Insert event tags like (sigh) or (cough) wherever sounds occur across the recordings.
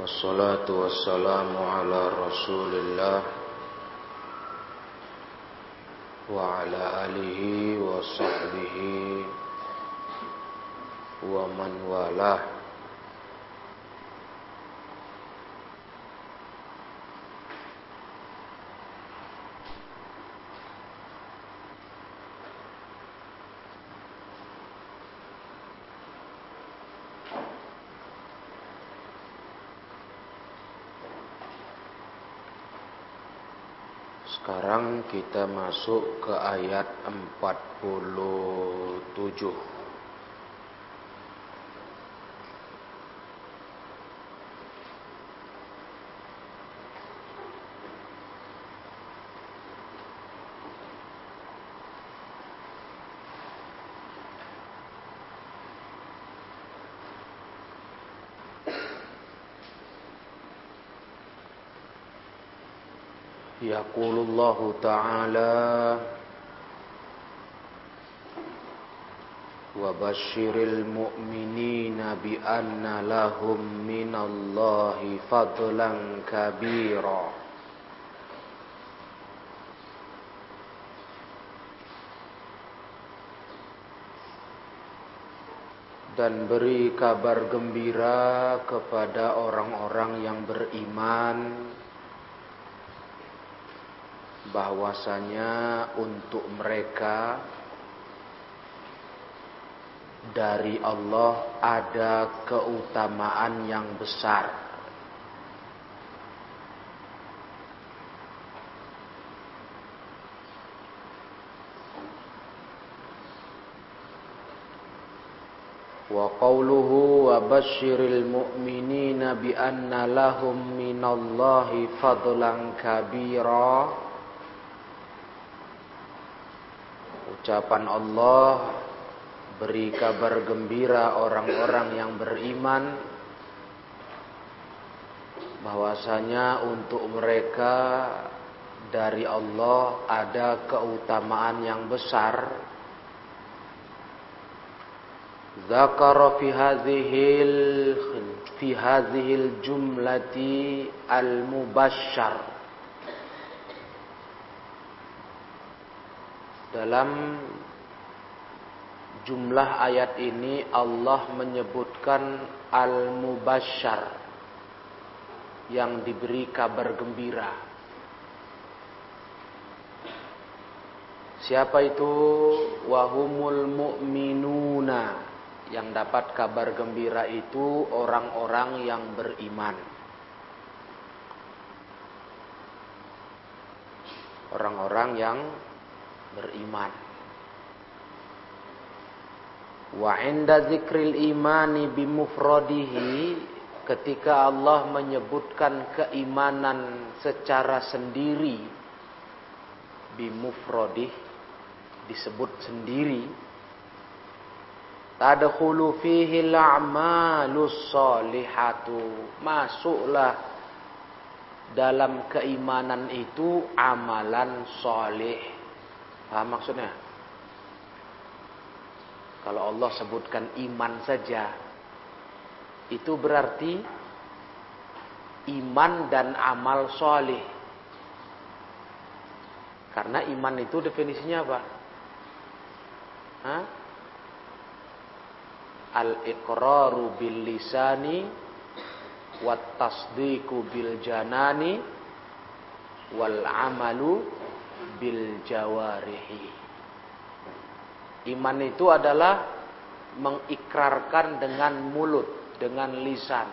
والصلاة والسلام على رسول الله وعلى آله وصحبه ومن والاه. Masuk ke ayat 47. يقول الله تعالى وبشر المؤمنين بأن لهم من الله فضلا كبيرا dan beri kabar gembira kepada orang-orang yang beriman bahwasanya untuk mereka dari Allah ada keutamaan yang besar. Wa qawluhu wa basyiril mu'minina bi anna lahum minallahi fadlan kabira ucapan Allah beri kabar gembira orang-orang yang beriman bahwasanya untuk mereka dari Allah ada keutamaan yang besar. Zakara fi hadhil fi hadhil jumlati al-mubasysyar Dalam jumlah ayat ini Allah menyebutkan al-mubasyar yang diberi kabar gembira. Siapa itu? Wahumul mu'minuna yang dapat kabar gembira itu orang-orang yang beriman. Orang-orang yang beriman. Wa inda zikril imani bimufradihi ketika Allah menyebutkan keimanan secara sendiri bimufradih disebut sendiri tadkhulu fihi al-a'malus salihatu masuklah dalam keimanan itu amalan soleh Paham maksudnya? Kalau Allah sebutkan iman saja, itu berarti iman dan amal soleh. Karena iman itu definisinya apa? Al-iqraru bil lisani wat tasdiqu bil janani wal amalu bil jawarihi. Iman itu adalah mengikrarkan dengan mulut, dengan lisan.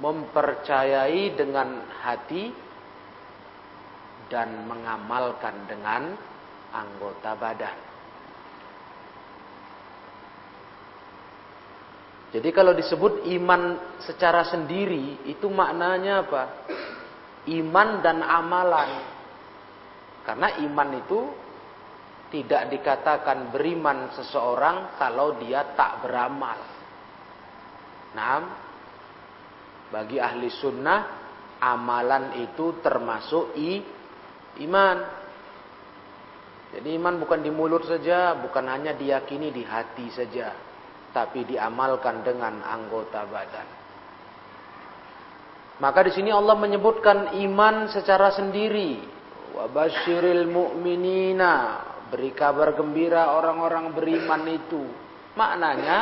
Mempercayai dengan hati dan mengamalkan dengan anggota badan. Jadi kalau disebut iman secara sendiri itu maknanya apa? Iman dan amalan. Karena iman itu tidak dikatakan beriman seseorang kalau dia tak beramal. Nah, bagi ahli sunnah amalan itu termasuk i, iman. Jadi iman bukan di mulut saja, bukan hanya diyakini di hati saja. tapi diamalkan dengan anggota badan. Maka di sini Allah menyebutkan iman secara sendiri. Wabashiril mu'minina. Beri kabar gembira orang-orang beriman itu. Maknanya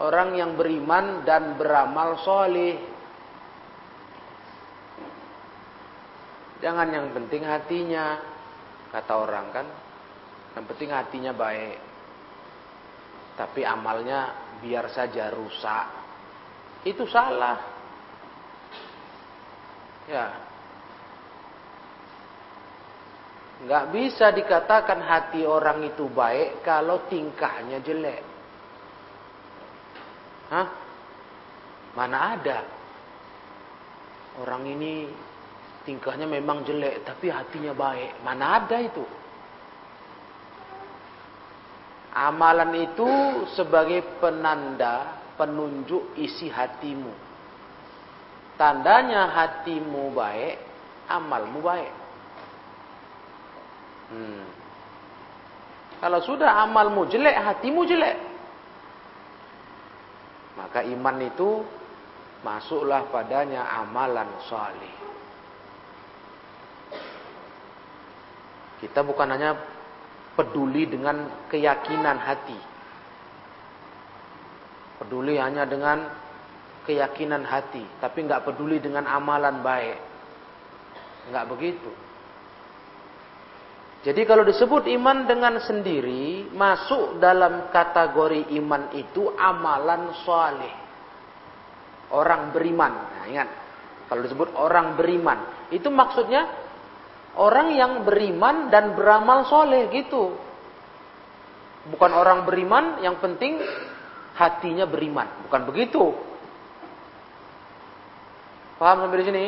orang yang beriman dan beramal soleh. Jangan yang penting hatinya, kata orang kan. Yang penting hatinya baik. Tapi amalnya biar saja rusak. Itu salah. Ya. Nggak bisa dikatakan hati orang itu baik kalau tingkahnya jelek. Hah? Mana ada? Orang ini tingkahnya memang jelek tapi hatinya baik. Mana ada itu? Amalan itu sebagai penanda, penunjuk isi hatimu. Tandanya hatimu baik, amalmu baik. Hmm. Kalau sudah amalmu jelek, hatimu jelek. Maka iman itu masuklah padanya amalan salih. Kita bukan hanya peduli dengan keyakinan hati. Peduli hanya dengan keyakinan hati, tapi nggak peduli dengan amalan baik. Nggak begitu. Jadi kalau disebut iman dengan sendiri, masuk dalam kategori iman itu amalan soleh. Orang beriman. Nah, ingat, kalau disebut orang beriman, itu maksudnya Orang yang beriman dan beramal soleh gitu. Bukan orang beriman yang penting hatinya beriman. Bukan begitu. Paham sampai di sini?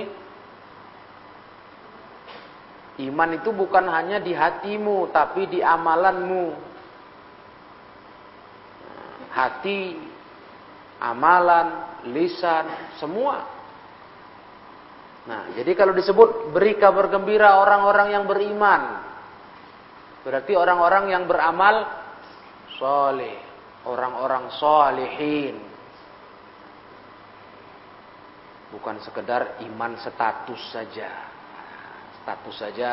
Iman itu bukan hanya di hatimu, tapi di amalanmu. Hati, amalan, lisan, semua. Nah, jadi kalau disebut beri kabar gembira orang-orang yang beriman, berarti orang-orang yang beramal soleh, orang-orang solehin. Bukan sekedar iman status saja. Status saja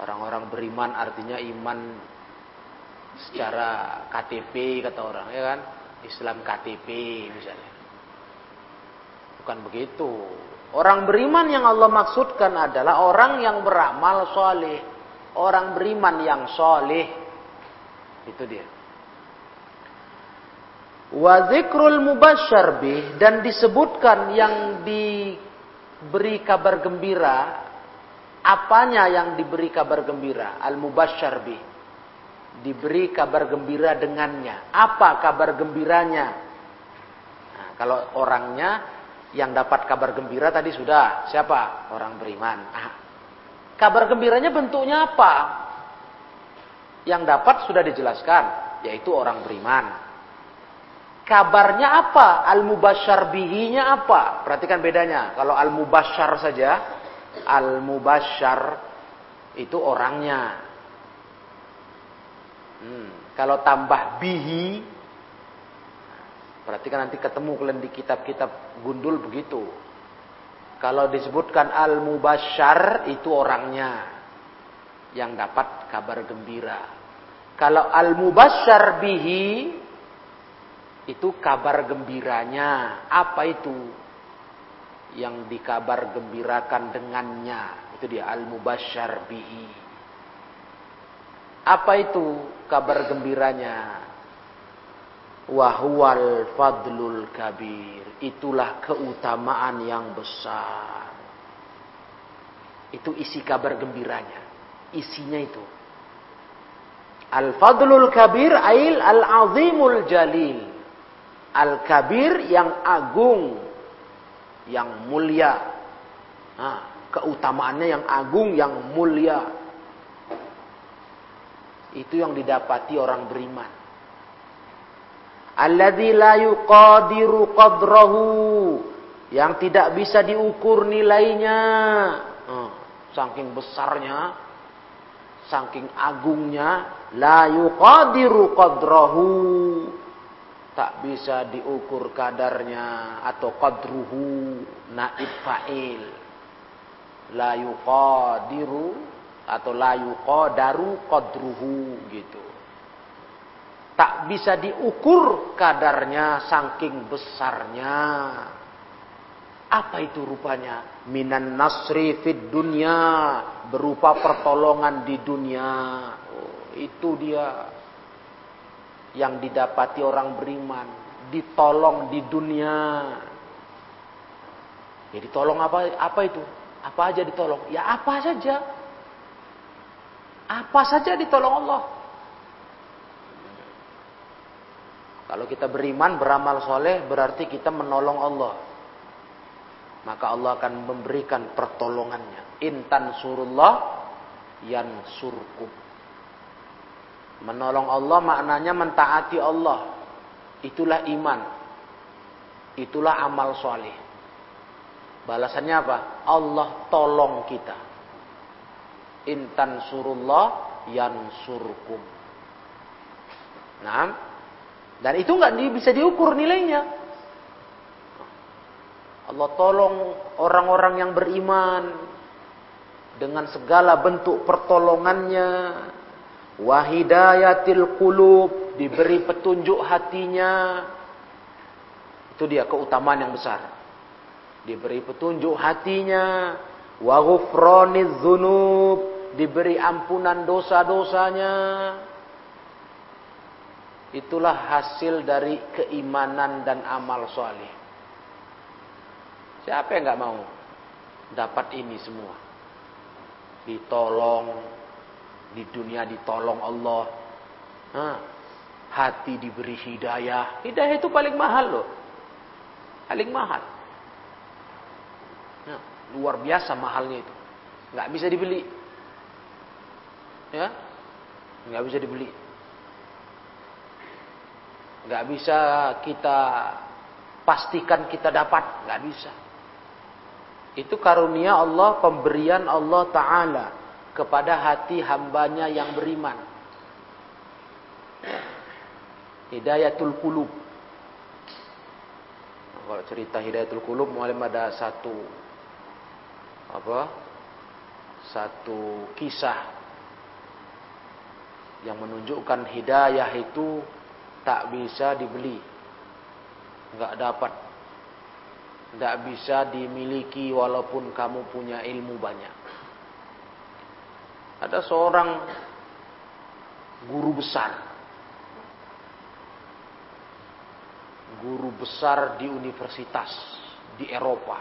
orang-orang beriman artinya iman secara KTP kata orang ya kan Islam KTP misalnya bukan begitu Orang beriman yang Allah maksudkan adalah orang yang beramal soleh. Orang beriman yang soleh. Itu dia. Wa zikrul mubasyar bih. Dan disebutkan yang diberi kabar gembira. Apanya yang diberi kabar gembira? Al-mubasyar bih. Diberi kabar gembira dengannya. Apa kabar gembiranya? Nah, kalau orangnya yang dapat kabar gembira tadi sudah. Siapa? Orang beriman. Ah. Kabar gembiranya bentuknya apa? Yang dapat sudah dijelaskan. Yaitu orang beriman. Kabarnya apa? Al-mubasyar bihinya apa? Perhatikan bedanya. Kalau al-mubasyar saja. Al-mubasyar itu orangnya. Hmm. Kalau tambah bihi Perhatikan nanti ketemu kalian di kitab-kitab gundul begitu. Kalau disebutkan al-mubasyar itu orangnya yang dapat kabar gembira. Kalau al-mubasyar bihi itu kabar gembiranya. Apa itu? Yang dikabar gembirakan dengannya. Itu dia al-mubasyar bihi. Apa itu kabar gembiranya? Wahwal fadlul kabir. Itulah keutamaan yang besar. Itu isi kabar gembiranya. Isinya itu. Al-fadlul kabir ail al-azimul jalil. Al-kabir yang agung. Yang mulia. Nah, keutamaannya yang agung, yang mulia. Itu yang didapati orang beriman. Alladzi la yuqadiru qadrahu. Yang tidak bisa diukur nilainya. Hmm, saking besarnya. Saking agungnya. La yuqadiru qadrahu. Tak bisa diukur kadarnya atau qadruhu naib fa'il. La yuqadiru atau la yuqadaru qadruhu gitu. Tak bisa diukur kadarnya saking besarnya. Apa itu rupanya? Minan nasri fid dunya berupa pertolongan di dunia. Oh, itu dia yang didapati orang beriman, ditolong di dunia. Ya ditolong apa apa itu? Apa aja ditolong? Ya apa saja. Apa saja ditolong Allah. Kalau kita beriman, beramal soleh, berarti kita menolong Allah. Maka Allah akan memberikan pertolongannya. Intan surullah yan surkum. Menolong Allah maknanya mentaati Allah. Itulah iman. Itulah amal soleh. Balasannya apa? Allah tolong kita. Intan surullah yan surkum. Nah, dan itu nggak bisa diukur nilainya. Allah tolong orang-orang yang beriman dengan segala bentuk pertolongannya, wahidayatil qulub diberi petunjuk hatinya. Itu dia keutamaan yang besar. Diberi petunjuk hatinya. Wa dzunub diberi ampunan dosa-dosanya. Itulah hasil dari keimanan dan amal soleh siapa yang nggak mau dapat ini semua? Ditolong di dunia ditolong Allah. Nah, hati diberi hidayah. Hidayah itu paling mahal loh. Paling mahal. Nah, luar biasa mahalnya itu. Nggak bisa dibeli. Ya, nggak bisa dibeli. Nggak bisa kita pastikan kita dapat. Nggak bisa. Itu karunia Allah, pemberian Allah Ta'ala kepada hati hambanya yang beriman. Hidayatul kulub. Kalau cerita hidayatul kulub, mulai ada satu apa? Satu kisah yang menunjukkan hidayah itu tak bisa dibeli. Enggak dapat. Enggak bisa dimiliki walaupun kamu punya ilmu banyak. Ada seorang guru besar. Guru besar di universitas di Eropa.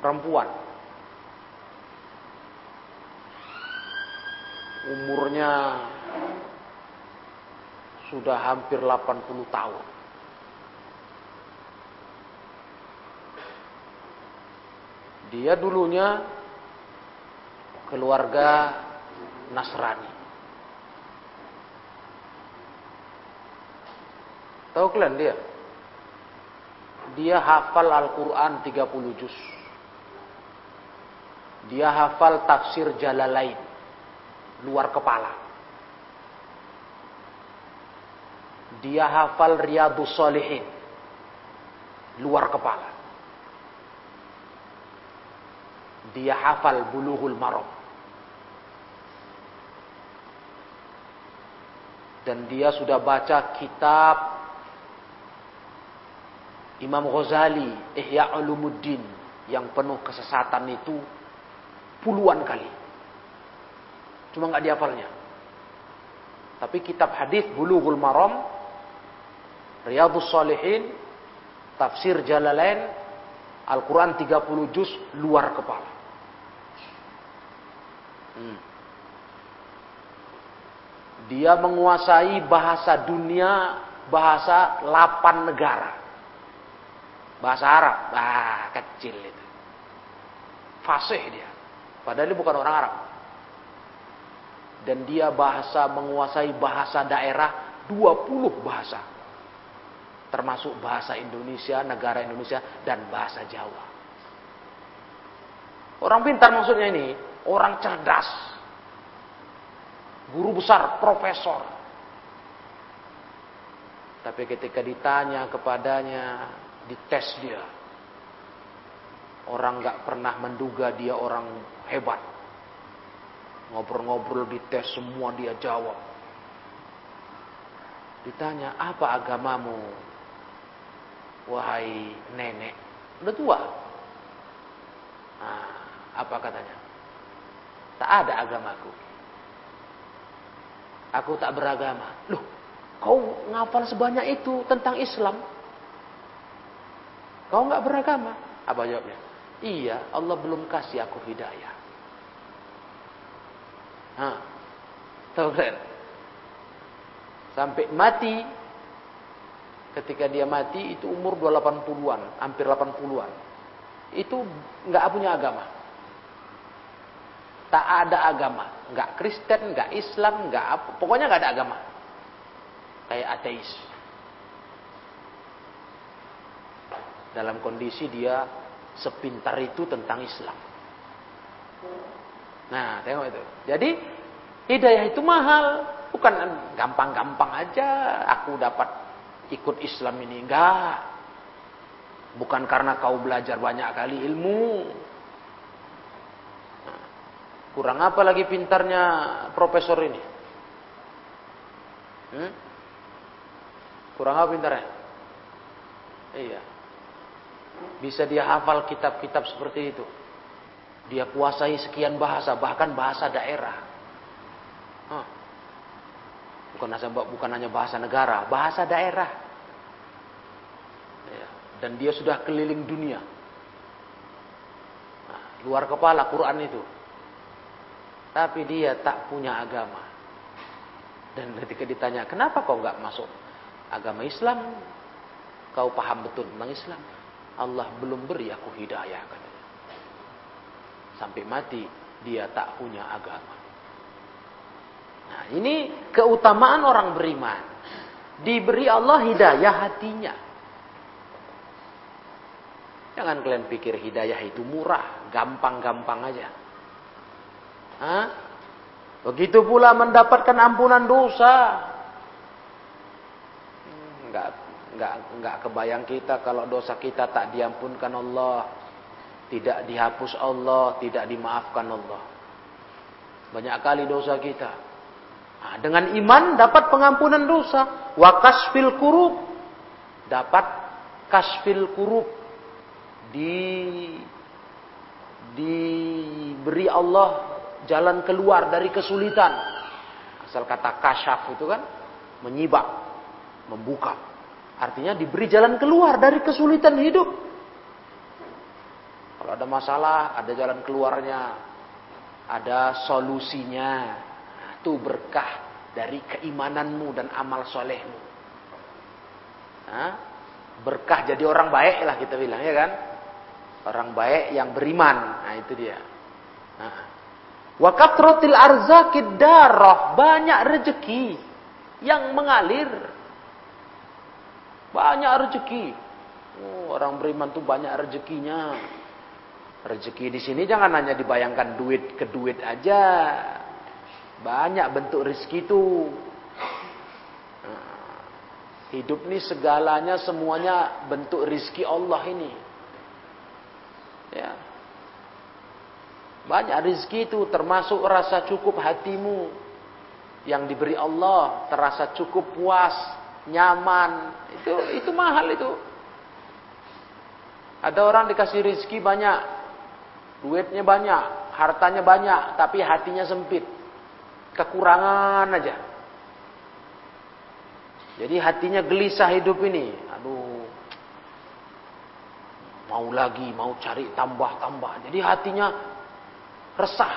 Perempuan. Umurnya sudah hampir 80 tahun. Dia dulunya keluarga Nasrani. Tahu kalian dia? Dia hafal Al-Quran 30 juz. Dia hafal tafsir Jalalain. Luar kepala. Dia hafal Riyadus Salihin. Luar kepala. Dia hafal bulughul maram. Dan dia sudah baca kitab Imam Ghazali, Ihya Ulumuddin yang penuh kesesatan itu puluhan kali. Cuma nggak dihafalnya. Tapi kitab hadis Bulughul Maram, Riyadhus Salihin, Tafsir Jalalain, Al-Quran 30 juz luar kepala. Hmm. Dia menguasai bahasa dunia, bahasa 8 negara. Bahasa Arab, ah kecil itu. Fasih dia. Padahal dia bukan orang Arab. Dan dia bahasa menguasai bahasa daerah 20 bahasa. Termasuk bahasa Indonesia, negara Indonesia, dan bahasa Jawa. Orang pintar maksudnya ini, orang cerdas, guru besar, profesor, Tapi ketika ditanya kepadanya, dites dia. Orang nggak pernah menduga dia orang hebat. Ngobrol-ngobrol dites semua dia jawab. Ditanya, apa agamamu? Wahai nenek, udah tua. Nah, apa katanya? Tak ada agamaku. Aku tak beragama. Loh, kau ngafal sebanyak itu tentang Islam? Kau nggak beragama? Apa jawabnya? Iya, Allah belum kasih aku hidayah. Hah. Tahu kan? Sampai mati ketika dia mati itu umur 280-an, hampir 80-an. Itu nggak punya agama. Tak ada agama, nggak Kristen, nggak Islam, nggak apa, pokoknya nggak ada agama. Kayak ateis. dalam kondisi dia sepintar itu tentang Islam. Nah, tengok itu. Jadi hidayah itu mahal, bukan gampang-gampang aja aku dapat ikut Islam ini enggak. Bukan karena kau belajar banyak kali ilmu. Kurang apa lagi pintarnya profesor ini? Hmm? Kurang apa pintarnya? Iya. Bisa dia hafal kitab-kitab seperti itu. Dia kuasai sekian bahasa, bahkan bahasa daerah. Bukan, hanya, bukan hanya bahasa negara, bahasa daerah. Ya. Dan dia sudah keliling dunia. Nah, luar kepala Quran itu. Tapi dia tak punya agama. Dan ketika ditanya, kenapa kau nggak masuk agama Islam? Kau paham betul tentang Islam? Allah belum beri aku hidayah katanya. Sampai mati dia tak punya agama. Nah, ini keutamaan orang beriman. Diberi Allah hidayah hatinya. Jangan kalian pikir hidayah itu murah, gampang-gampang aja. Hah? Begitu pula mendapatkan ampunan dosa. Enggak nggak nggak kebayang kita kalau dosa kita tak diampunkan Allah, tidak dihapus Allah, tidak dimaafkan Allah. Banyak kali dosa kita. Nah, dengan iman dapat pengampunan dosa. Wa kasfil kurub. Dapat kasfil kurub. Di diberi Allah jalan keluar dari kesulitan. Asal kata kasyaf itu kan menyibak, membuka. Artinya diberi jalan keluar dari kesulitan hidup. Kalau ada masalah, ada jalan keluarnya. Ada solusinya. Itu berkah dari keimananmu dan amal solehmu. Nah, berkah jadi orang baik lah kita bilang ya kan. Orang baik yang beriman. Nah itu dia. Nah. Wakatrotil arzakid darah. Banyak rezeki yang mengalir banyak rezeki. Oh, orang beriman tuh banyak rezekinya. Rezeki di sini jangan hanya dibayangkan duit ke duit aja. Banyak bentuk rezeki itu. Nah, hidup ini segalanya semuanya bentuk rezeki Allah ini. Ya. Banyak rezeki itu termasuk rasa cukup hatimu yang diberi Allah, terasa cukup puas, nyaman, itu itu mahal itu. Ada orang dikasih rizki banyak, duitnya banyak, hartanya banyak, tapi hatinya sempit, kekurangan aja. Jadi hatinya gelisah hidup ini. Aduh, mau lagi, mau cari tambah-tambah. Jadi hatinya resah,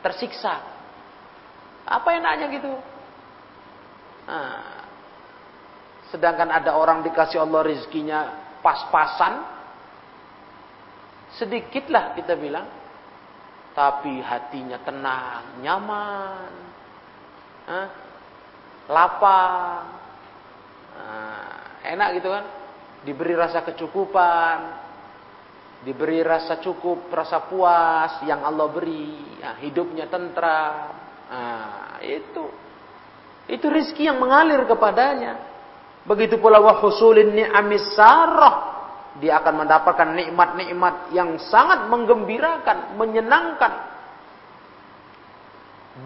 tersiksa. Apa enaknya gitu? Nah, Sedangkan ada orang dikasih Allah rizkinya pas-pasan. Sedikitlah kita bilang. Tapi hatinya tenang, nyaman. Hah? Lapang. Nah, enak gitu kan. Diberi rasa kecukupan. Diberi rasa cukup, rasa puas yang Allah beri. Nah, hidupnya tentram. Nah, itu. Itu rizki yang mengalir kepadanya. Begitu pula wa husulin. Dia akan mendapatkan nikmat-nikmat yang sangat menggembirakan, menyenangkan.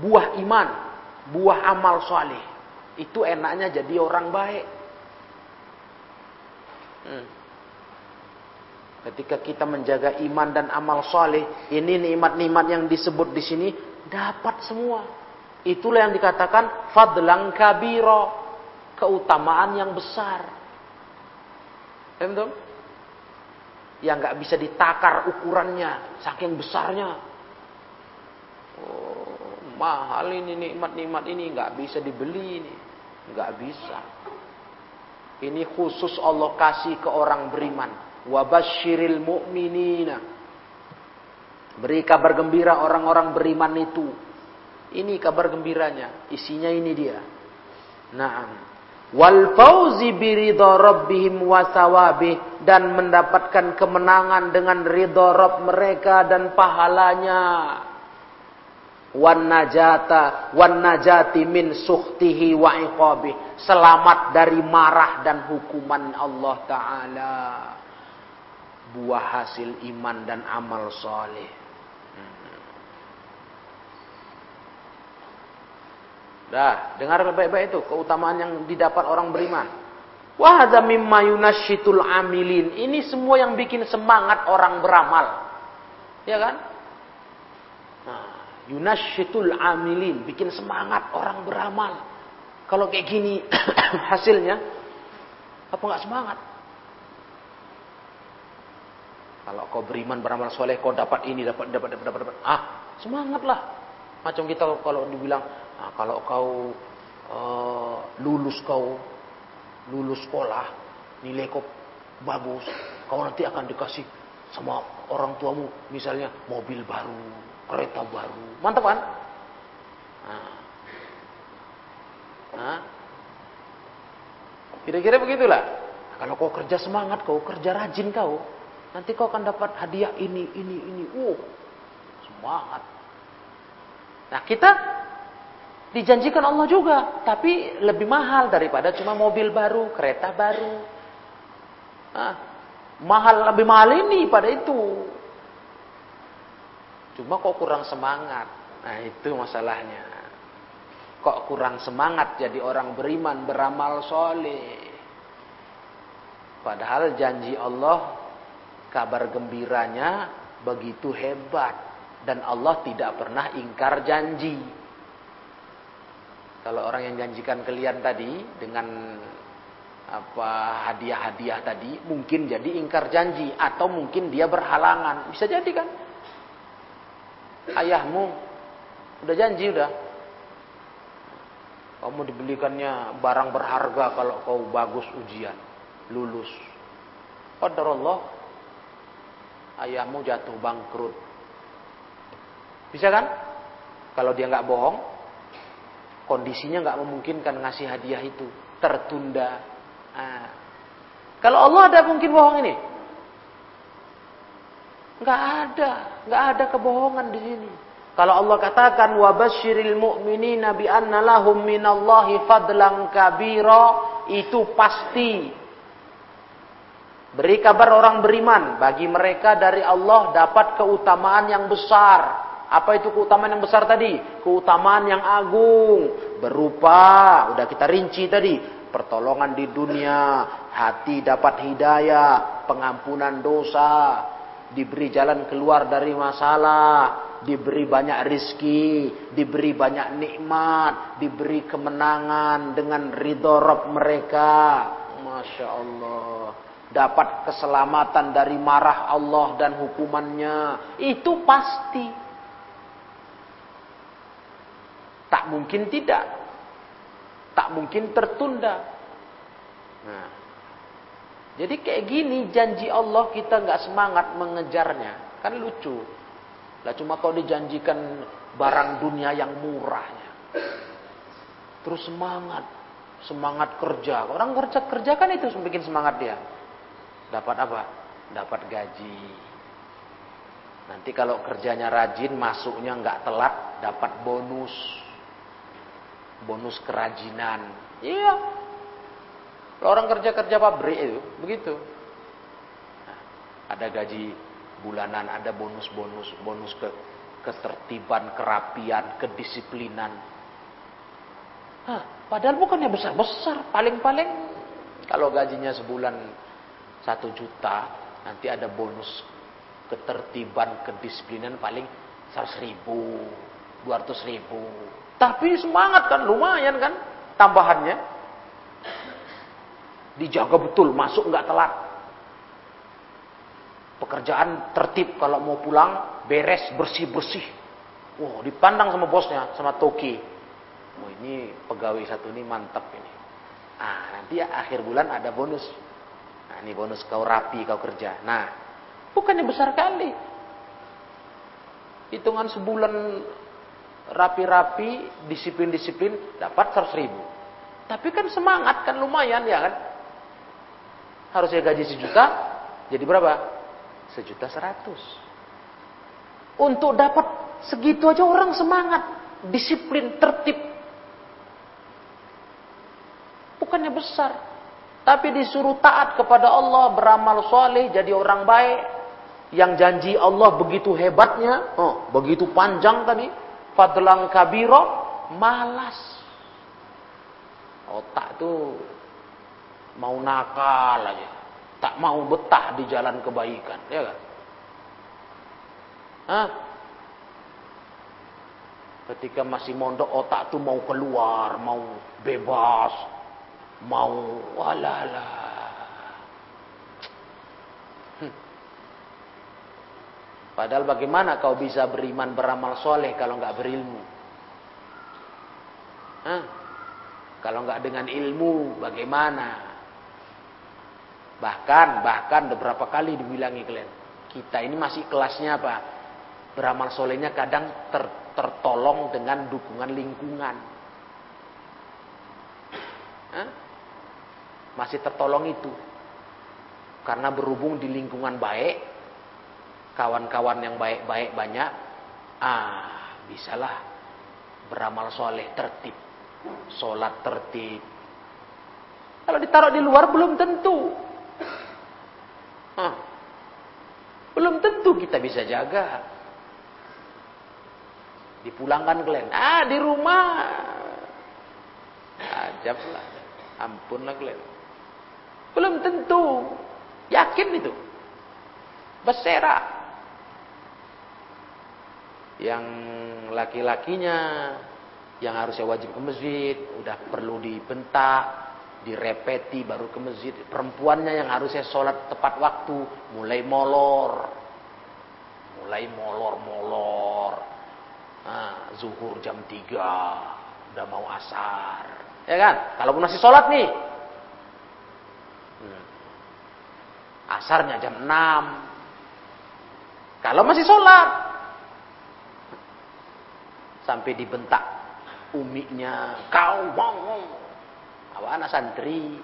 Buah iman, buah amal soleh. Itu enaknya jadi orang baik. Hmm. Ketika kita menjaga iman dan amal soleh, ini nikmat-nikmat yang disebut di sini dapat semua. Itulah yang dikatakan fadlang kabiro keutamaan yang besar. Paham Yang nggak bisa ditakar ukurannya, saking besarnya. Oh, mahal ini nikmat-nikmat ini nggak bisa dibeli ini, nggak bisa. Ini khusus Allah kasih ke orang beriman. Wabashiril mu'minina. Beri kabar gembira orang-orang beriman itu. Ini kabar gembiranya. Isinya ini dia. Naam wal fauzi biridha rabbihim wasawabih dan mendapatkan kemenangan dengan ridha Rabb mereka dan pahalanya wan najata wan najati min suhtihi wa iqabih selamat dari marah dan hukuman Allah taala buah hasil iman dan amal soleh Dah, dengar baik-baik itu keutamaan yang didapat orang beriman. Wa hadza mimma yunashitul amilin. Ini semua yang bikin semangat orang beramal. Ya kan? Nah, amilin, bikin semangat orang beramal. Kalau kayak gini (coughs) hasilnya apa enggak semangat? Kalau kau beriman beramal soleh, kau dapat ini, dapat, dapat, dapat, dapat, dapat. Ah, semangatlah. Macam kita kalau dibilang, Nah, kalau kau uh, lulus kau lulus sekolah, nilai kau bagus, kau nanti akan dikasih sama orang tuamu misalnya mobil baru, kereta baru. Mantap kan? Nah. Nah. Kira-kira begitulah. Nah, kalau kau kerja semangat, kau kerja rajin kau, nanti kau akan dapat hadiah ini, ini, ini. Wow, semangat. Nah kita Dijanjikan Allah juga, tapi lebih mahal daripada cuma mobil baru, kereta baru. Nah, mahal lebih mahal ini pada itu. Cuma kok kurang semangat. Nah, itu masalahnya. Kok kurang semangat jadi orang beriman, beramal soleh. Padahal janji Allah, kabar gembiranya begitu hebat. Dan Allah tidak pernah ingkar janji. Kalau orang yang janjikan kalian tadi dengan apa hadiah-hadiah tadi mungkin jadi ingkar janji atau mungkin dia berhalangan. Bisa jadi kan? Ayahmu udah janji udah. Kamu dibelikannya barang berharga kalau kau bagus ujian, lulus. Allah ayahmu jatuh bangkrut. Bisa kan? Kalau dia nggak bohong, kondisinya nggak memungkinkan ngasih hadiah itu. Tertunda. Nah, kalau Allah ada mungkin bohong ini? Nggak ada. Nggak ada kebohongan di sini. Kalau Allah katakan wabashiril mu'minina bi anna lahum minallahi fadlan kabira itu pasti beri kabar orang beriman bagi mereka dari Allah dapat keutamaan yang besar apa itu keutamaan yang besar tadi? Keutamaan yang agung. Berupa, udah kita rinci tadi. Pertolongan di dunia, hati dapat hidayah, pengampunan dosa, diberi jalan keluar dari masalah, diberi banyak rizki, diberi banyak nikmat, diberi kemenangan dengan ridho mereka. Masya Allah. Dapat keselamatan dari marah Allah dan hukumannya. Itu pasti. Tak mungkin tidak. Tak mungkin tertunda. Nah, jadi kayak gini janji Allah kita nggak semangat mengejarnya. Kan lucu. Lah cuma kau dijanjikan barang dunia yang murahnya. Terus semangat. Semangat kerja. Orang kerja kerja kan itu bikin semangat dia. Dapat apa? Dapat gaji. Nanti kalau kerjanya rajin, masuknya nggak telat, dapat bonus bonus kerajinan. Iya. Orang kerja-kerja pabrik itu begitu. Nah, ada gaji bulanan, ada bonus-bonus, bonus ke ketertiban, kerapian, kedisiplinan. Hah, padahal bukannya besar-besar, paling-paling kalau gajinya sebulan satu juta, nanti ada bonus ketertiban, kedisiplinan paling seratus ribu, dua ratus ribu. Tapi semangat kan, lumayan kan tambahannya. Dijaga betul, masuk nggak telat. Pekerjaan tertib kalau mau pulang, beres, bersih-bersih. Wow, dipandang sama bosnya, sama Toki. Oh, ini pegawai satu ini mantap ini. Ah, nanti ya, akhir bulan ada bonus. Nah, ini bonus kau rapi, kau kerja. Nah, bukannya besar kali. Hitungan sebulan rapi-rapi, disiplin-disiplin, dapat 100 ribu. Tapi kan semangat, kan lumayan ya kan. Harusnya gaji sejuta, jadi berapa? Sejuta seratus. Untuk dapat segitu aja orang semangat, disiplin, tertib. Bukannya besar. Tapi disuruh taat kepada Allah, beramal soleh, jadi orang baik. Yang janji Allah begitu hebatnya, oh, begitu panjang tadi. Fadlang kabiro, malas. Otak tuh mau nakal aja. Tak mau betah di jalan kebaikan, ya kan? Hah? Ketika masih mondok otak tuh mau keluar, mau bebas, mau walala. Hmm. Padahal bagaimana kau bisa beriman beramal soleh kalau nggak berilmu? Hah? Kalau nggak dengan ilmu, bagaimana? Bahkan, bahkan beberapa kali dibilangi kalian. Kita ini masih kelasnya apa? Beramal solehnya kadang ter, tertolong dengan dukungan lingkungan. Hah? Masih tertolong itu. Karena berhubung di lingkungan baik, kawan-kawan yang baik-baik banyak, ah, bisalah beramal soleh tertib. Sholat tertib. Kalau ditaruh di luar belum tentu. Hah. Belum tentu kita bisa jaga. Dipulangkan kalian. Ah, di rumah. Ajab lah. Ampun lah kalian. Belum tentu. Yakin itu. Bersera. Yang laki-lakinya yang harusnya wajib ke masjid, udah perlu dibentak, direpeti baru ke masjid. Perempuannya yang harusnya sholat tepat waktu, mulai molor. Mulai molor-molor. Nah, zuhur jam 3, udah mau asar. Ya kan? Kalau masih sholat nih. Hmm. Asarnya jam 6. Kalau masih sholat. Sampai dibentak umiknya. Kau mau Awak anak santri,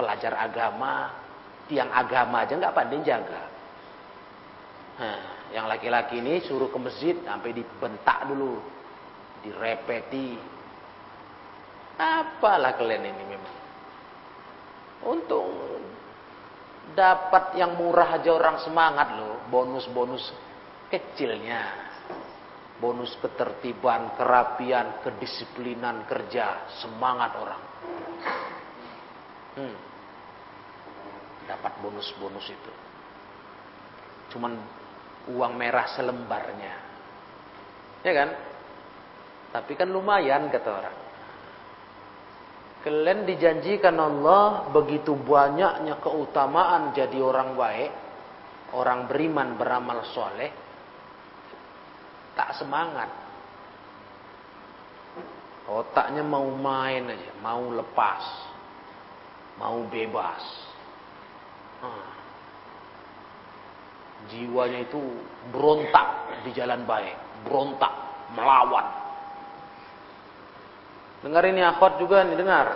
pelajar agama, tiang agama aja nggak pandai jaga. Nah, yang laki-laki ini suruh ke masjid sampai dibentak dulu, direpeti. Apalah kalian ini memang. Untuk dapat yang murah aja orang semangat loh, bonus-bonus kecilnya. Bonus ketertiban, kerapian, kedisiplinan kerja, semangat orang. Hmm. Dapat bonus-bonus itu. Cuman uang merah selembarnya. Ya kan? Tapi kan lumayan kata orang. Kalian dijanjikan Allah begitu banyaknya keutamaan jadi orang baik, orang beriman beramal soleh, tak semangat. Otaknya mau main aja, mau lepas mau bebas. Hmm. Jiwanya itu berontak di jalan baik, berontak, melawan. Dengar ini akhwat juga nih, dengar.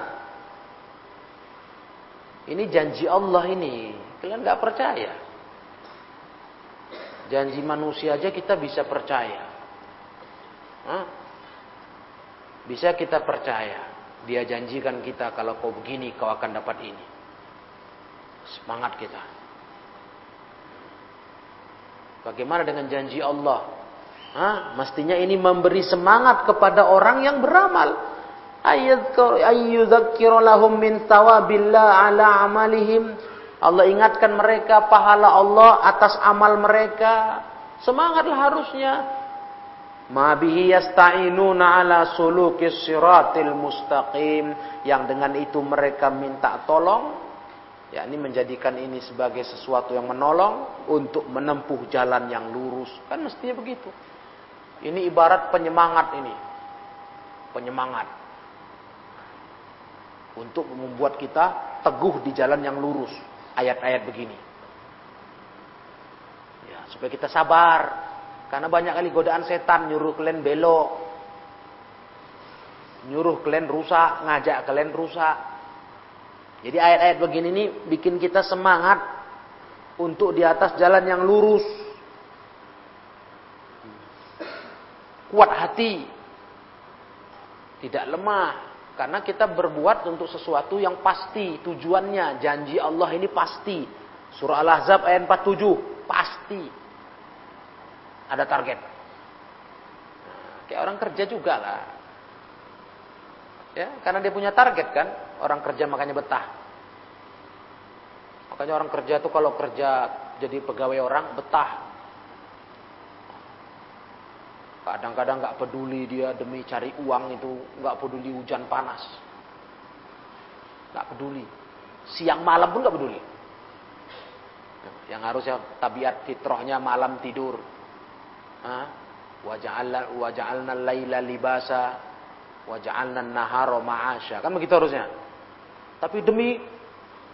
Ini janji Allah ini, kalian nggak percaya. Janji manusia aja kita bisa percaya. Hah? Bisa kita percaya. Dia janjikan kita kalau kau begini kau akan dapat ini. Semangat kita. Bagaimana dengan janji Allah? Hah? Mestinya ini memberi semangat kepada orang yang beramal. Ayyudzakiru lahum min tawabillah ala amalihim. Allah ingatkan mereka pahala Allah atas amal mereka. Semangatlah harusnya. Ma bihi yasta'inuna ala sulukis siratil mustaqim. Yang dengan itu mereka minta tolong. Ya, ini menjadikan ini sebagai sesuatu yang menolong untuk menempuh jalan yang lurus. Kan mestinya begitu. Ini ibarat penyemangat ini. Penyemangat. Untuk membuat kita teguh di jalan yang lurus. Ayat-ayat begini. Ya, supaya kita sabar. Karena banyak kali godaan setan nyuruh kalian belok. Nyuruh kalian rusak, ngajak kalian rusak. Jadi ayat-ayat begini ini bikin kita semangat untuk di atas jalan yang lurus. kuat hati, tidak lemah, karena kita berbuat untuk sesuatu yang pasti, tujuannya, janji Allah ini pasti. Surah Al-Ahzab ayat 47, pasti. Ada target. Nah, kayak orang kerja juga lah. Ya, karena dia punya target kan, orang kerja makanya betah. Makanya orang kerja tuh kalau kerja jadi pegawai orang betah. Kadang-kadang nggak peduli dia demi cari uang itu, nggak peduli hujan panas, nggak peduli. Siang malam pun nggak peduli. Yang harusnya tabiat fitrahnya malam tidur. Waja'alna waja'alna laila libasa waja'alna nahara ma'asya. Kan begitu harusnya. Tapi demi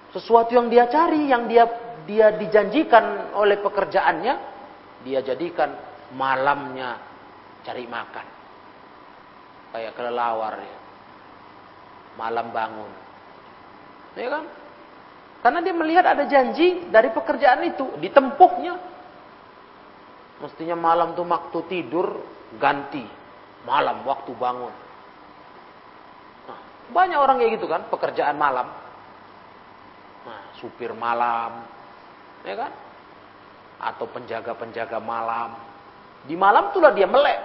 sesuatu yang dia cari, yang dia dia dijanjikan oleh pekerjaannya, dia jadikan malamnya cari makan. Kayak kelelawar ya. Malam bangun. Ya kan? Karena dia melihat ada janji dari pekerjaan itu, ditempuhnya. Mestinya malam tuh waktu tidur ganti. Malam waktu bangun. Nah, banyak orang kayak gitu kan, pekerjaan malam. Nah, supir malam, ya kan? Atau penjaga-penjaga malam. Di malam itulah dia melek.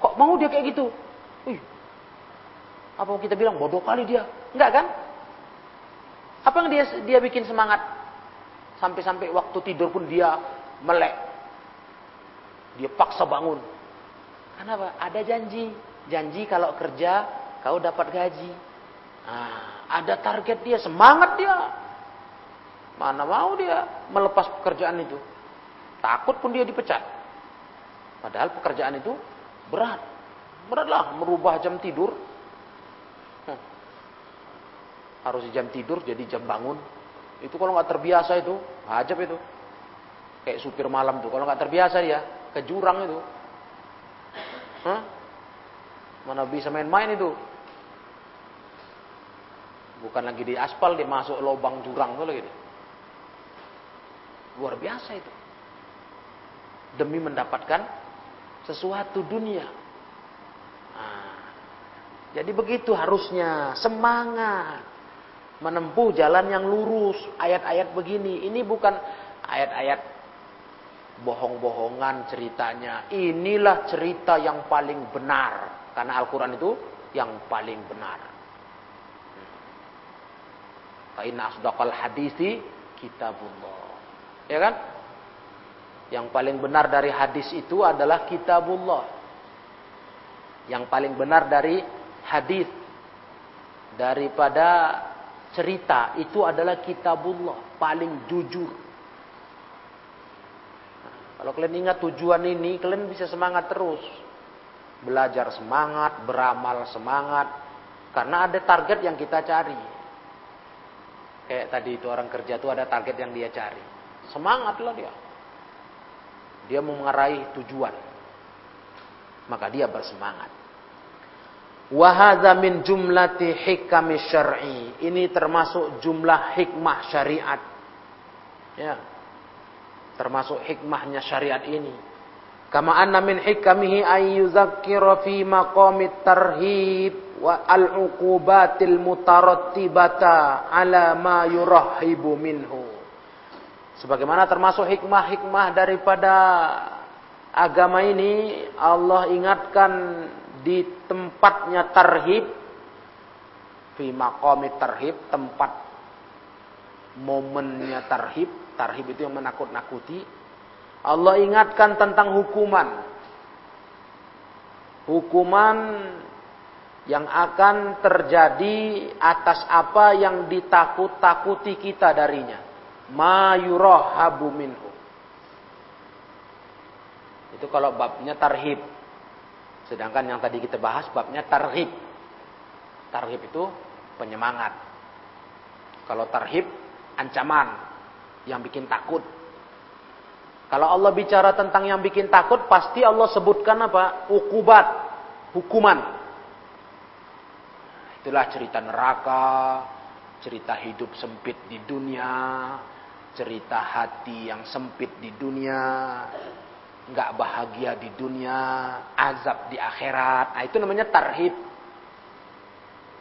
Kok mau dia kayak gitu? Wih, apa kita bilang bodoh kali dia? Enggak kan? Apa yang dia dia bikin semangat? Sampai-sampai waktu tidur pun dia melek. Dia paksa bangun. Kenapa? Ada janji. Janji kalau kerja kau dapat gaji. Nah, ada target dia, semangat dia. Mana mau dia melepas pekerjaan itu? Takut pun dia dipecat. Padahal pekerjaan itu Berat. Beratlah merubah jam tidur. Hmm. Harus jam tidur jadi jam bangun. Itu kalau nggak terbiasa itu, hajab itu. Kayak supir malam tuh. Kalau nggak terbiasa dia, ke jurang itu. Hah? Mana bisa main-main itu. Bukan lagi di aspal, dia masuk lubang jurang tuh lagi. Luar biasa itu. Demi mendapatkan sesuatu dunia. Nah, jadi begitu harusnya semangat menempuh jalan yang lurus. Ayat-ayat begini, ini bukan ayat-ayat bohong-bohongan ceritanya. Inilah cerita yang paling benar. Karena Al-Quran itu yang paling benar. Fa'inna asdaqal hadisi kitabullah. Ya kan? Yang paling benar dari hadis itu adalah kitabullah. Yang paling benar dari hadis daripada cerita itu adalah kitabullah, paling jujur. Kalau kalian ingat tujuan ini, kalian bisa semangat terus. Belajar semangat, beramal semangat. Karena ada target yang kita cari. Kayak tadi itu orang kerja itu ada target yang dia cari. Semangatlah dia. Dia mau mengarai tujuan. Maka dia bersemangat. Wahada min jumlati hikami syar'i. Ini termasuk jumlah hikmah syariat. Ya. Termasuk hikmahnya syariat ini. Kama anna min hikamihi ay yuzakkira fi maqamit tarhib wa al-uqubatil mutarattibata ala ma yurahibu minhu. Sebagaimana termasuk hikmah-hikmah daripada agama ini Allah ingatkan di tempatnya tarhib fi maqamit tarhib tempat momennya tarhib tarhib itu yang menakut-nakuti Allah ingatkan tentang hukuman. Hukuman yang akan terjadi atas apa yang ditakut-takuti kita darinya. Ma yurahabu minhu. Itu kalau babnya tarhib. Sedangkan yang tadi kita bahas babnya tarhib. Tarhib itu penyemangat. Kalau tarhib ancaman yang bikin takut. Kalau Allah bicara tentang yang bikin takut, pasti Allah sebutkan apa? Ukubat, hukuman. Itulah cerita neraka, cerita hidup sempit di dunia, cerita hati yang sempit di dunia, nggak bahagia di dunia, azab di akhirat. Nah, itu namanya tarhib.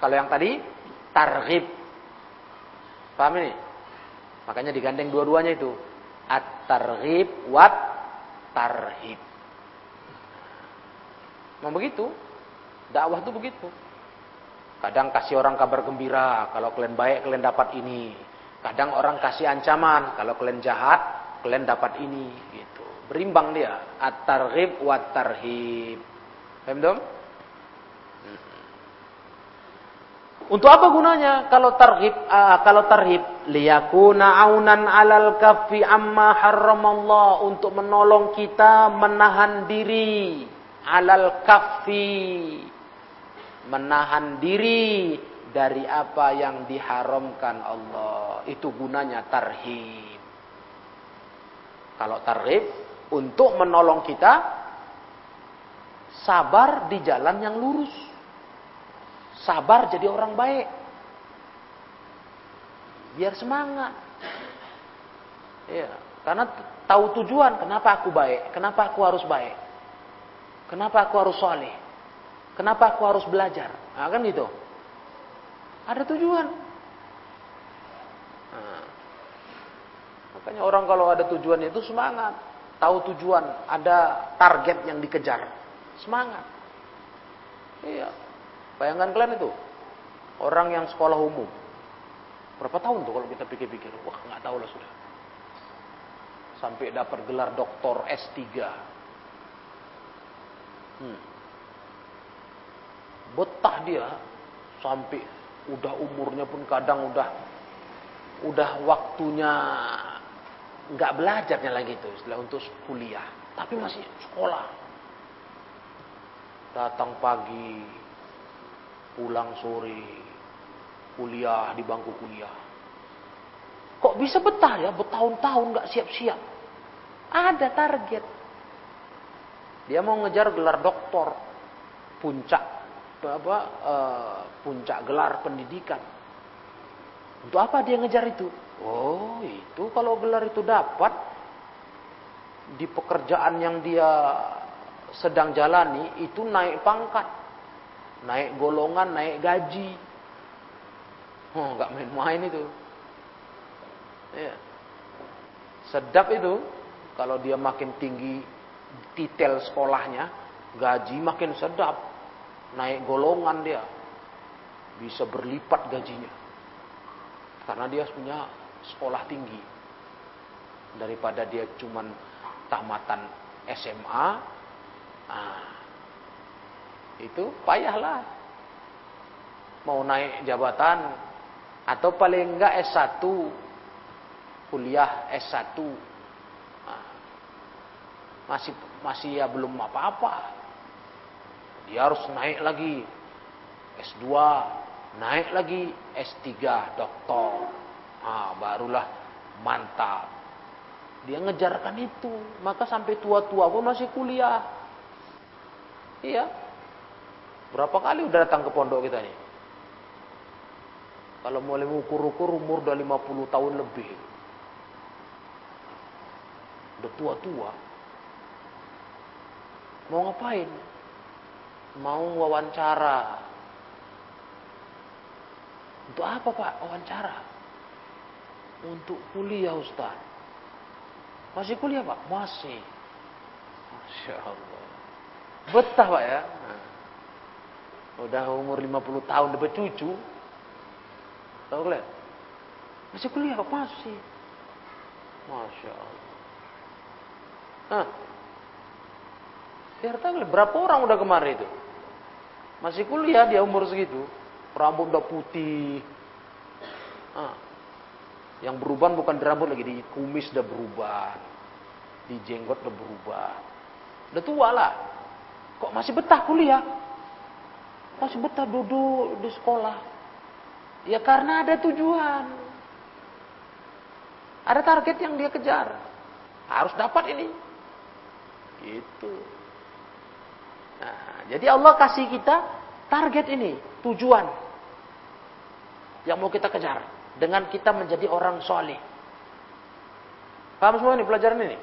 Kalau yang tadi tarhib. Paham ini? Makanya digandeng dua-duanya itu at-targhib wat tarhib. Memang begitu. Dakwah itu begitu. Kadang kasih orang kabar gembira, kalau kalian baik kalian dapat ini. Kadang orang kasih ancaman, kalau kalian jahat kalian dapat ini gitu. Berimbang dia. At-targhib wat tarhib. Paham dong? Untuk apa gunanya kalau tarhib uh, kalau tarhib liyakuna aunan alal kafi amma haramallah untuk menolong kita menahan diri alal kafi menahan diri dari apa yang diharamkan Allah. Itu gunanya tarhib. Kalau tarhib untuk menolong kita sabar di jalan yang lurus. Sabar jadi orang baik. Biar semangat. Ya, karena tahu tujuan kenapa aku baik, kenapa aku harus baik. Kenapa aku harus soleh. Kenapa aku harus belajar. Nah, kan gitu. Ada tujuan. Nah, makanya orang kalau ada tujuan itu semangat. Tahu tujuan, ada target yang dikejar. Semangat. Iya. Bayangkan kalian itu. Orang yang sekolah umum. Berapa tahun tuh kalau kita pikir-pikir? Wah nggak tahu lah sudah. Sampai dapat gelar doktor S3. Hmm. Betah dia sampai udah umurnya pun kadang udah udah waktunya nggak belajarnya lagi itu istilah untuk kuliah tapi masih sekolah datang pagi pulang sore, kuliah di bangku kuliah. Kok bisa betah ya bertahun-tahun nggak siap-siap? Ada target. Dia mau ngejar gelar doktor, puncak apa uh, puncak gelar pendidikan. Untuk apa dia ngejar itu? Oh, itu kalau gelar itu dapat di pekerjaan yang dia sedang jalani itu naik pangkat naik golongan, naik gaji. Oh, nggak main-main itu. Ya. Sedap itu kalau dia makin tinggi detail sekolahnya, gaji makin sedap. Naik golongan dia. Bisa berlipat gajinya. Karena dia punya sekolah tinggi. Daripada dia cuman tamatan SMA, ah, itu payahlah. Mau naik jabatan atau paling enggak S1 kuliah S1 nah, masih masih ya belum apa-apa. Dia harus naik lagi S2, naik lagi S3 doktor. Nah, barulah mantap. Dia ngejarkan itu, maka sampai tua-tua pun masih kuliah. Iya, Berapa kali udah datang ke pondok kita nih? Kalau mulai ukur-ukur umur udah 50 tahun lebih. Udah tua-tua. Mau ngapain? Mau wawancara. Untuk apa Pak wawancara? Untuk kuliah Ustaz. Masih kuliah Pak? Masih. Masya Allah. Betah Pak ya. Nah. Udah umur 50 tahun dapat cucu. Tahu kalian? Masih kuliah Pak? Masih. Masya Allah. Hah. Biar tahu berapa orang udah kemarin itu. Masih kuliah dia umur segitu. Rambut udah putih. Hah. Yang berubah bukan di rambut lagi, di kumis udah berubah. Di jenggot udah berubah. Udah tua lah. Kok masih betah kuliah? Masih betah duduk di sekolah. Ya karena ada tujuan. Ada target yang dia kejar. Harus dapat ini. Gitu. Nah, jadi Allah kasih kita target ini, tujuan yang mau kita kejar dengan kita menjadi orang soleh. Paham semua ini pelajaran ini?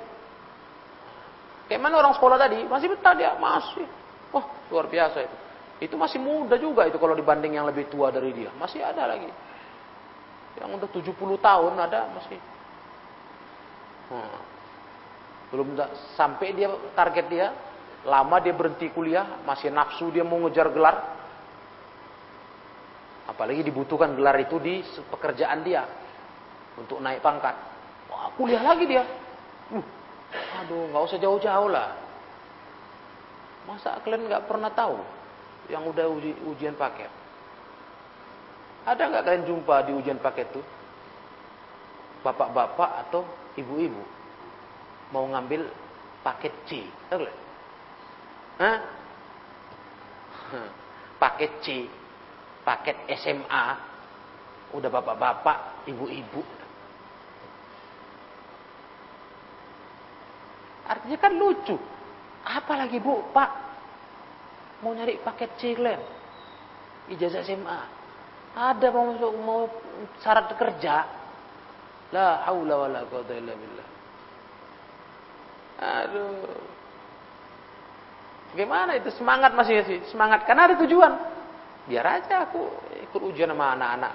Kayak mana orang sekolah tadi? Masih betah dia, masih. Wah, luar biasa itu. Itu masih muda juga itu kalau dibanding yang lebih tua dari dia. Masih ada lagi. Yang udah 70 tahun ada masih. Hmm. Belum sampai dia target dia, lama dia berhenti kuliah, masih nafsu dia mau ngejar gelar. Apalagi dibutuhkan gelar itu di pekerjaan dia untuk naik pangkat. Wah, kuliah lagi dia. Uh, aduh, nggak usah jauh-jauh lah. Masa kalian nggak pernah tahu yang udah uji, ujian paket? Ada nggak kalian jumpa di ujian paket tuh? Bapak-bapak atau ibu-ibu mau ngambil paket C, tahu? Paket C, paket SMA, udah bapak-bapak, ibu-ibu. Artinya kan lucu. Apalagi bu, pak, mau nyari paket C kalian, ijazah SMA. Ada mau masuk mau syarat kerja. La haula wala quwata illa billah. Aduh. Bagaimana itu semangat masih sih? Semangat karena ada tujuan. Biar aja aku ikut ujian sama anak-anak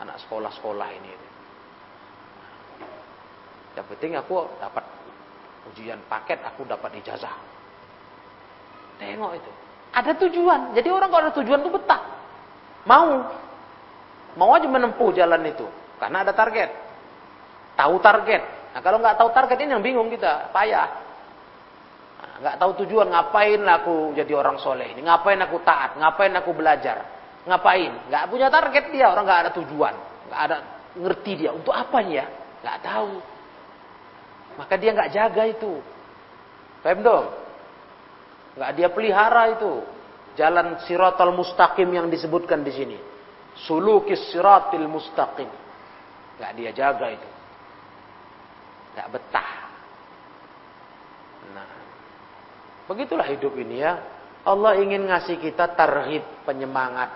anak sekolah-sekolah ini. Yang penting aku dapat ujian paket, aku dapat ijazah. Tengok itu. Ada tujuan. Jadi orang kalau ada tujuan itu betah. Mau. Mau aja menempuh jalan itu. Karena ada target. Tahu target. Nah kalau nggak tahu target ini yang bingung kita. Payah nggak tahu tujuan ngapain aku jadi orang soleh ini, ngapain aku taat, ngapain aku belajar, ngapain, nggak punya target dia, orang nggak ada tujuan, nggak ada ngerti dia. Untuk apa ya, nggak tahu, maka dia nggak jaga itu, paham dong? Nggak dia pelihara itu, jalan siratal mustaqim yang disebutkan di sini, sulukis siratil mustaqim, nggak dia jaga itu, nggak betah. Begitulah hidup ini ya. Allah ingin ngasih kita tarhib penyemangat.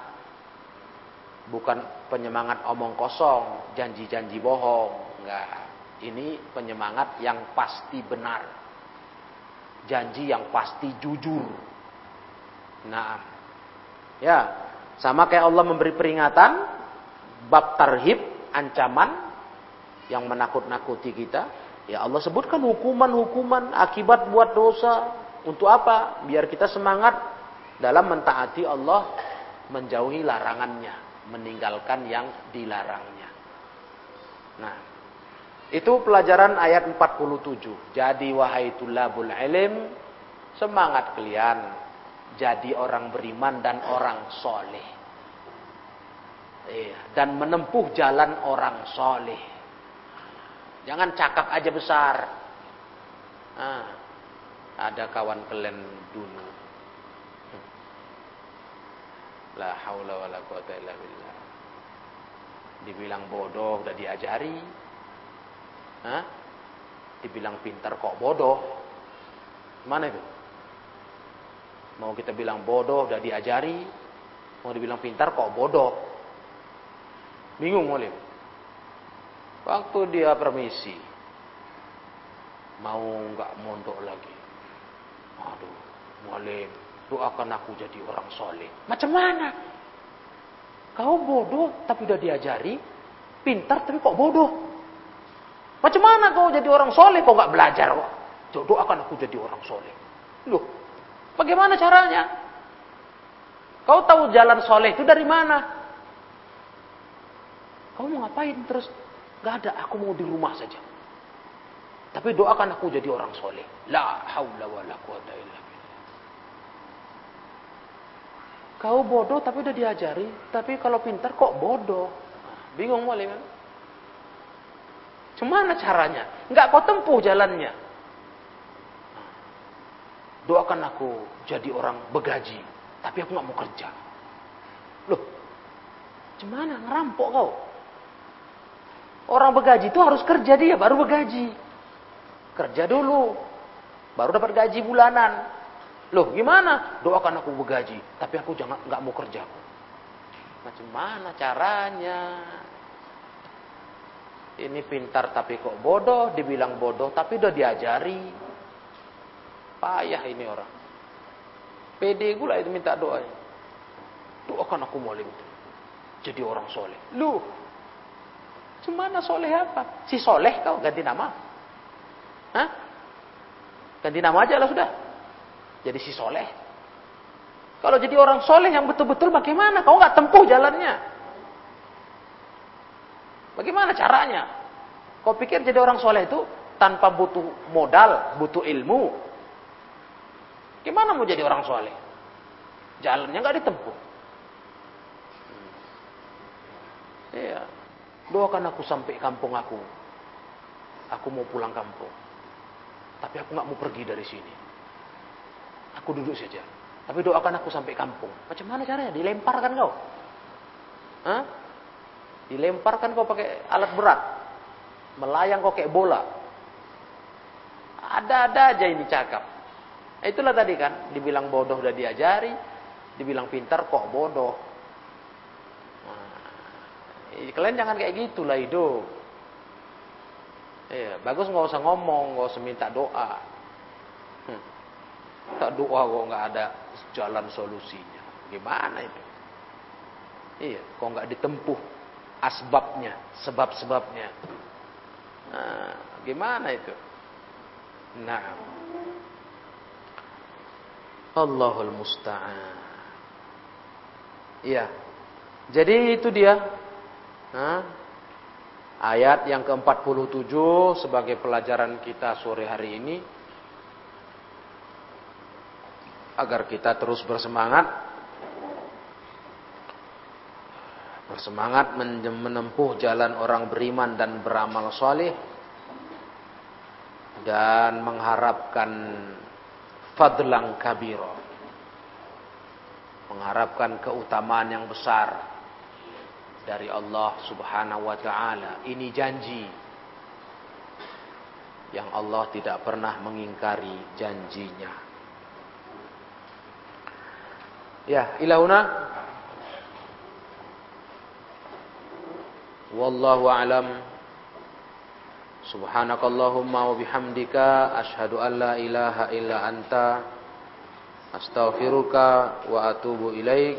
Bukan penyemangat omong kosong, janji-janji bohong. Enggak. Ini penyemangat yang pasti benar. Janji yang pasti jujur. Nah. Ya, sama kayak Allah memberi peringatan bab tarhib, ancaman yang menakut-nakuti kita. Ya Allah sebutkan hukuman-hukuman akibat buat dosa, untuk apa? Biar kita semangat dalam mentaati Allah, menjauhi larangannya, meninggalkan yang dilarangnya. Nah, itu pelajaran ayat 47. Jadi wahai tulabul ilm, semangat kalian jadi orang beriman dan orang soleh. Iya, dan menempuh jalan orang soleh. Jangan cakap aja besar. Nah, ada kawan kalian dulu. La haula wala quwata illa billah. Dibilang bodoh udah diajari. Hah? Dibilang pintar kok bodoh. Mana itu? Mau kita bilang bodoh udah diajari. Mau dibilang pintar kok bodoh. Bingung mulim. Waktu dia permisi. Mau nggak mondok lagi Aduh, Mualim, doakan aku jadi orang soleh. Macam mana? Kau bodoh tapi udah diajari, pintar tapi kok bodoh. Macam mana kau jadi orang soleh kau nggak belajar kok? Doakan aku jadi orang soleh. Loh, bagaimana caranya? Kau tahu jalan soleh itu dari mana? Kau mau ngapain terus? Gak ada, aku mau di rumah saja. Tapi doakan aku jadi orang soleh. La haula wa la quwata illa. Kau bodoh tapi udah diajari. Tapi kalau pintar kok bodoh. Bingung boleh kan? Cemana caranya? Enggak kau tempuh jalannya. Doakan aku jadi orang begaji. Tapi aku nggak mau kerja. Loh, gimana ngerampok kau? Orang begaji itu harus kerja dia baru begaji. Kerja dulu, baru dapat gaji bulanan. Loh, gimana? Doakan aku begaji, tapi aku jangan nggak mau kerja. Macam mana caranya? Ini pintar tapi kok bodoh, dibilang bodoh tapi udah diajari. Payah ini orang. Pede gula itu minta doa. Doakan aku mualim itu. Jadi orang soleh. Lu, Cemana soleh apa? Si soleh kau ganti nama. Hah? Ganti nama aja lah sudah. Jadi si soleh. Kalau jadi orang soleh yang betul-betul bagaimana? Kau nggak tempuh jalannya. Bagaimana caranya? Kau pikir jadi orang soleh itu tanpa butuh modal, butuh ilmu. Gimana mau jadi orang soleh? Jalannya nggak ditempuh. Iya. Doakan aku sampai kampung aku. Aku mau pulang kampung. Tapi aku nggak mau pergi dari sini. Aku duduk saja. Tapi doakan aku sampai kampung. Macam mana caranya? Dilemparkan kau? Hah? Dilemparkan kau pakai alat berat. Melayang kau kayak bola. Ada-ada aja ini cakap. Itulah tadi kan, dibilang bodoh udah diajari, dibilang pintar kok bodoh. Nah, kalian jangan kayak gitulah hidup. Iya, bagus nggak usah ngomong, nggak usah minta doa. Hmm. Tak doa kok nggak ada jalan solusinya. Gimana itu? Iya, kok nggak ditempuh asbabnya, sebab-sebabnya. Nah, gimana itu? Nah, Allahul Musta'an. Iya. Jadi itu dia. Nah, ayat yang ke-47 sebagai pelajaran kita sore hari ini. Agar kita terus bersemangat. Bersemangat menempuh jalan orang beriman dan beramal soleh. Dan mengharapkan fadlang kabiro. Mengharapkan keutamaan yang besar dari Allah Subhanahu wa taala. Ini janji yang Allah tidak pernah mengingkari janjinya. Ya, ilahuna Wallahu a'lam. Subhanakallahumma wa bihamdika asyhadu an la ilaha illa anta astaghfiruka wa atubu ilaik